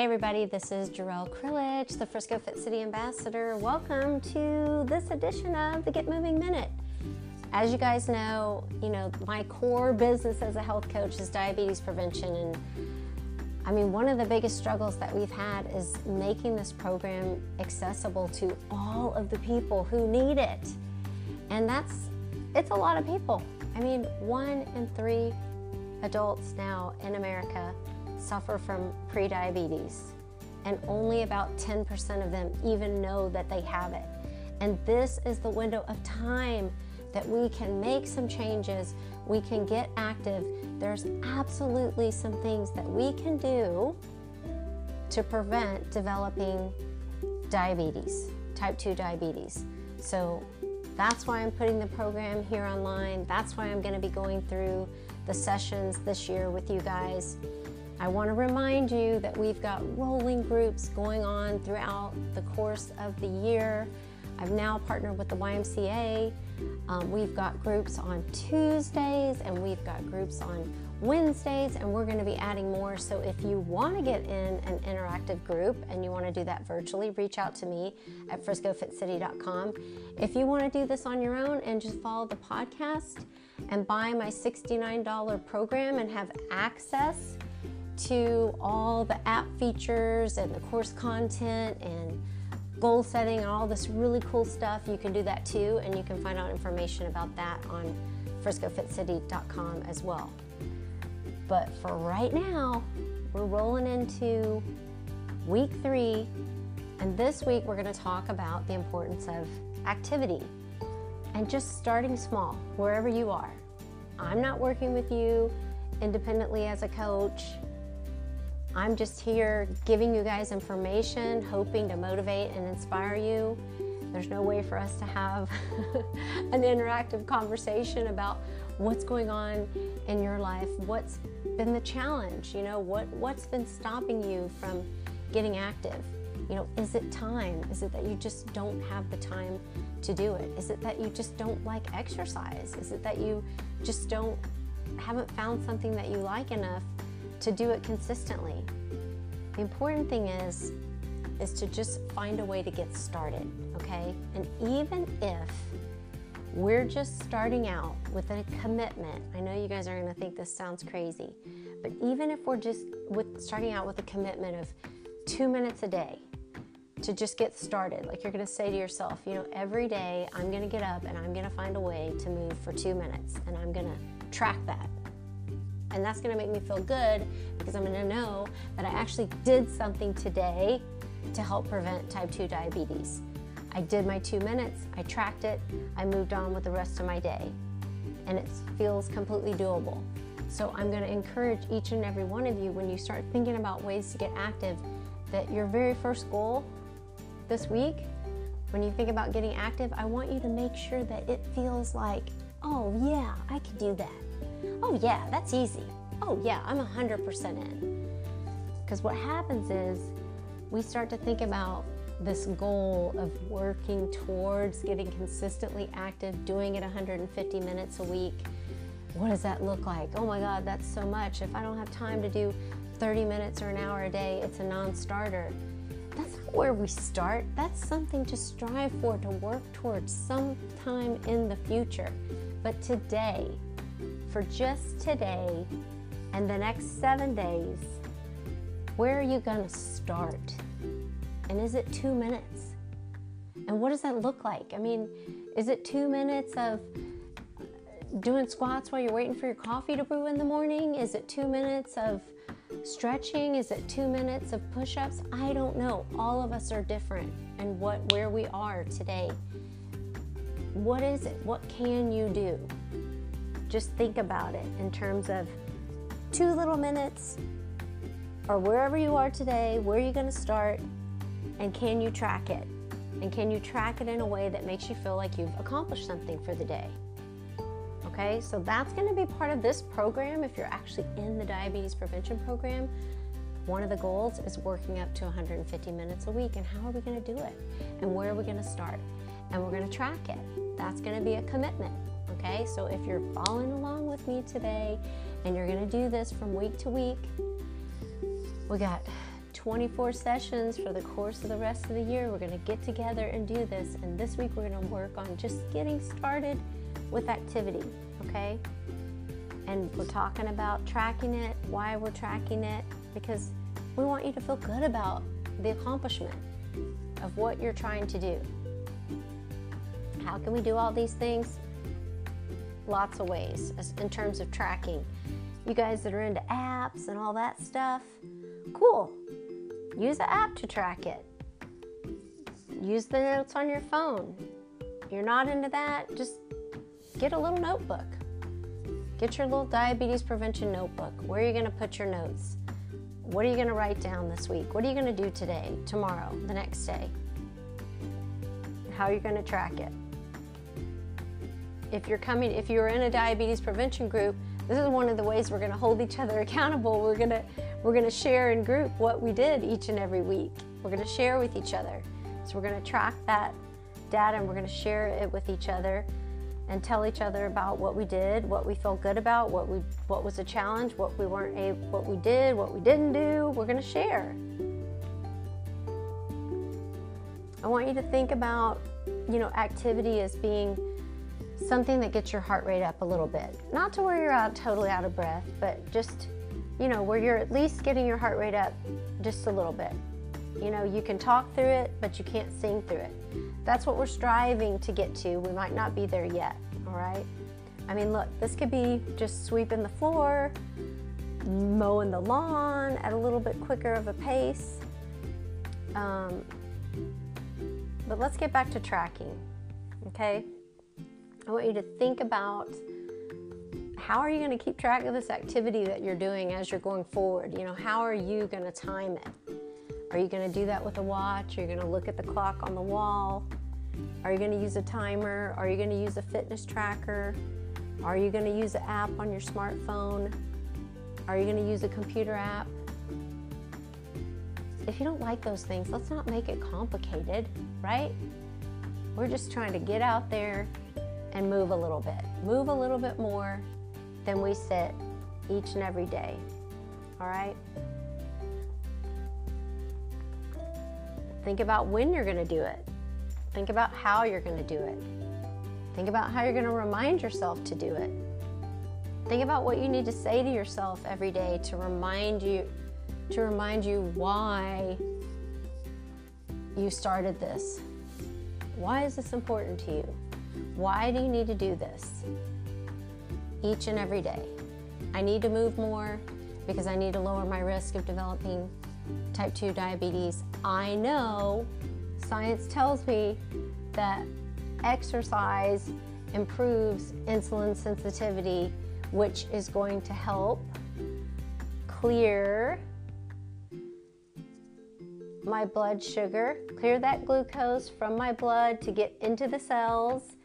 Hey everybody, this is Jarrell Krilich, the Frisco Fit City Ambassador. Welcome to this edition of the Get Moving Minute. As you guys know, you know, my core business as a health coach is diabetes prevention and I mean, one of the biggest struggles that we've had is making this program accessible to all of the people who need it. And that's, it's a lot of people. I mean, one in three adults now in America suffer from prediabetes, and only about 10% of them even know that they have it. And this is the window of time that we can make some changes, we can get active. There's absolutely some things that we can do to prevent developing diabetes, type 2 diabetes. So that's why I'm putting the program here online. That's why I'm going to be going through the sessions this year with you guys. I want to remind you that we've got rolling groups going on throughout the course of the year. I've now partnered with the YMCA. Um, we've got groups on Tuesdays and we've got groups on Wednesdays, and we're going to be adding more. So if you want to get in an interactive group and you want to do that virtually, reach out to me at friscofitcity.com. If you want to do this on your own and just follow the podcast and buy my $69 program and have access to all the app features and the course content and goal setting and all this really cool stuff, you can do that too, and you can find out information about that on friscofitcity.com as well. But for right now, we're rolling into week three, and this week we're going to talk about the importance of activity and just starting small wherever you are. I'm not working with you independently as a coach. I'm just here giving you guys information, hoping to motivate and inspire you. There's no way for us to have an interactive conversation about what's going on in your life, what's been the challenge, you know, what, what's been stopping you from getting active. You know, is it time? Is it that you just don't have the time to do it? Is it that you just don't like exercise? Is it that you just don't haven't found something that you like enough to do it consistently? The important thing is is to just find a way to get started, okay? And even if we're just starting out with a commitment. I know you guys are going to think this sounds crazy, but even if we're just with starting out with a commitment of 2 minutes a day to just get started, like you're going to say to yourself, you know, every day I'm going to get up and I'm going to find a way to move for 2 minutes and I'm going to track that. And that's going to make me feel good because I'm going to know that I actually did something today to help prevent type 2 diabetes. I did my two minutes, I tracked it, I moved on with the rest of my day. And it feels completely doable. So I'm going to encourage each and every one of you when you start thinking about ways to get active that your very first goal this week, when you think about getting active, I want you to make sure that it feels like, oh yeah, I can do that. Oh yeah, that's easy. Oh yeah, I'm 100% in. Because what happens is we start to think about this goal of working towards getting consistently active, doing it 150 minutes a week. What does that look like? Oh my God, that's so much. If I don't have time to do 30 minutes or an hour a day, it's a non starter. That's not where we start. That's something to strive for, to work towards sometime in the future. But today, for just today and the next seven days, where are you going to start? And is it two minutes? And what does that look like? I mean, is it two minutes of doing squats while you're waiting for your coffee to brew in the morning? Is it two minutes of stretching? Is it two minutes of push ups? I don't know. All of us are different and what where we are today. What is it? What can you do? Just think about it in terms of two little minutes or wherever you are today, where are you going to start? And can you track it? And can you track it in a way that makes you feel like you've accomplished something for the day? Okay, so that's going to be part of this program if you're actually in the diabetes prevention program. One of the goals is working up to 150 minutes a week. And how are we going to do it? And where are we going to start? And we're going to track it. That's going to be a commitment. Okay, so if you're following along with me today and you're going to do this from week to week, we got 24 sessions for the course of the rest of the year. We're going to get together and do this. And this week we're going to work on just getting started with activity, okay? And we're talking about tracking it, why we're tracking it, because we want you to feel good about the accomplishment of what you're trying to do. How can we do all these things? Lots of ways in terms of tracking. You guys that are into apps and all that stuff, cool. Use an app to track it. Use the notes on your phone. You're not into that, just get a little notebook. Get your little diabetes prevention notebook. Where are you going to put your notes? What are you going to write down this week? What are you going to do today, tomorrow, the next day? How are you going to track it? If you're coming, if you're in a diabetes prevention group, this is one of the ways we're going to hold each other accountable. We're going to we're going to share in group what we did each and every week. We're going to share with each other. So we're going to track that data and we're going to share it with each other and tell each other about what we did, what we felt good about, what we what was a challenge, what we weren't able, what we did, what we didn't do. We're going to share. I want you to think about, you know, activity as being something that gets your heart rate up a little bit. Not to where you're out totally out of breath, but just, you know, where you're at least getting your heart rate up just a little bit. You know, you can talk through it, but you can't sing through it. That's what we're striving to get to. We might not be there yet, all right? I mean, look, this could be just sweeping the floor, mowing the lawn at a little bit quicker of a pace. Um, but let's get back to tracking, okay? I want you to think about how are you going to keep track of this activity that you're doing as you're going forward? You know, how are you going to time it? Are you going to do that with a watch? Are you going to look at the clock on the wall? Are you going to use a timer? Are you going to use a fitness tracker? Are you going to use an app on your smartphone? Are you going to use a computer app? If you don't like those things, let's not make it complicated, right? We're just trying to get out there and move a little bit. Move a little bit more than we sit each and every day, all right? Think about when you're going to do it. Think about how you're going to do it. Think about how you're going to remind yourself to do it. Think about what you need to say to yourself every day to remind you to remind you why you started this. Why is this important to you? Why do you need to do this? Each and every day. I need to move more because I need to lower my risk of developing type 2 diabetes. I know science tells me that exercise improves insulin sensitivity, which is going to help clear my blood sugar, clear that glucose from my blood to get into the cells,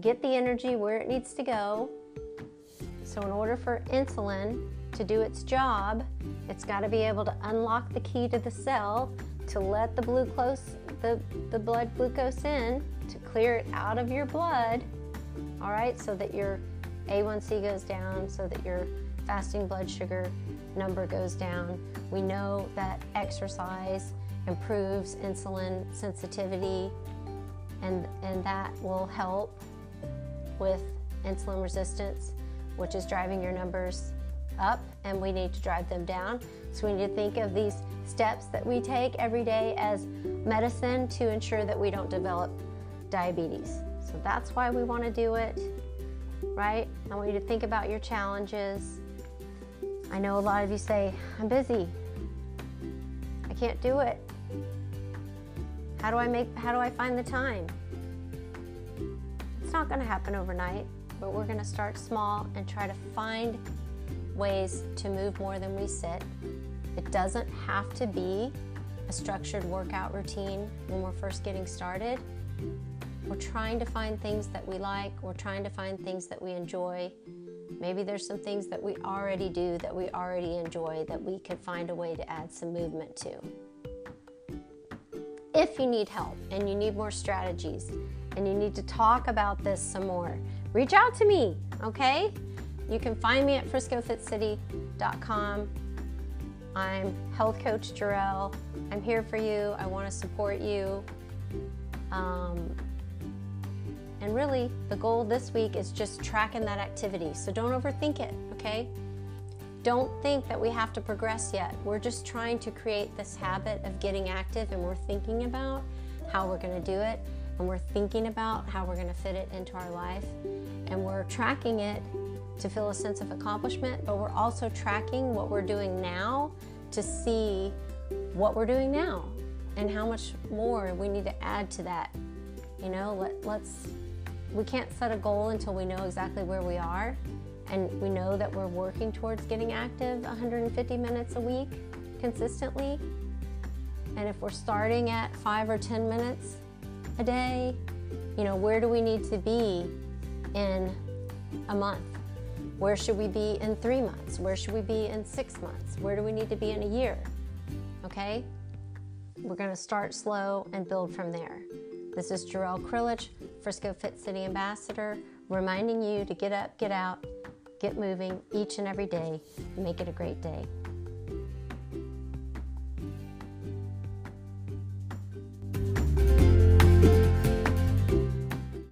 get the energy where it needs to go. So, in order for insulin to do its job, it's got to be able to unlock the key to the cell to let the glucose, the, the blood glucose in, to clear it out of your blood, all right, so that your A1C goes down, so that your fasting blood sugar number goes down. We know that exercise improves insulin sensitivity, and, and that will help with insulin resistance, which is driving your numbers up, and we need to drive them down. So we need to think of these steps that we take every day as medicine to ensure that we don't develop diabetes. So that's why we want to do it, right? I want you to think about your challenges. I know a lot of you say, I'm busy. I can't do it. How do I make how do I find the time? It's not going to happen overnight, but we're going to start small and try to find ways to move more than we sit. It doesn't have to be a structured workout routine when we're first getting started. We're trying to find things that we like, we're trying to find things that we enjoy. Maybe there's some things that we already do that we already enjoy that we could find a way to add some movement to. If you need help and you need more strategies and you need to talk about this some more, reach out to me, okay? You can find me at friscofitcity.com. I'm health coach Jarrell. I'm here for you. I want to support you. Um, and really, the goal this week is just tracking that activity. So don't overthink it, okay? Don't think that we have to progress yet. We're just trying to create this habit of getting active and we're thinking about how we're going to do it and we're thinking about how we're going to fit it into our life and we're tracking it to feel a sense of accomplishment, but we're also tracking what we're doing now to see what we're doing now and how much more we need to add to that. You know, let, let's, we can't set a goal until we know exactly where we are and we know that we're working towards getting active 150 minutes a week consistently. And if we're starting at five or 10 minutes a day, you know, where do we need to be in a month? Where should we be in three months? Where should we be in six months? Where do we need to be in a year? Okay? We're to start slow and build from there. This is Jarrell Krilich, Frisco Fit City Ambassador, reminding you to get up, get out, get moving each and every day. Make it a great day.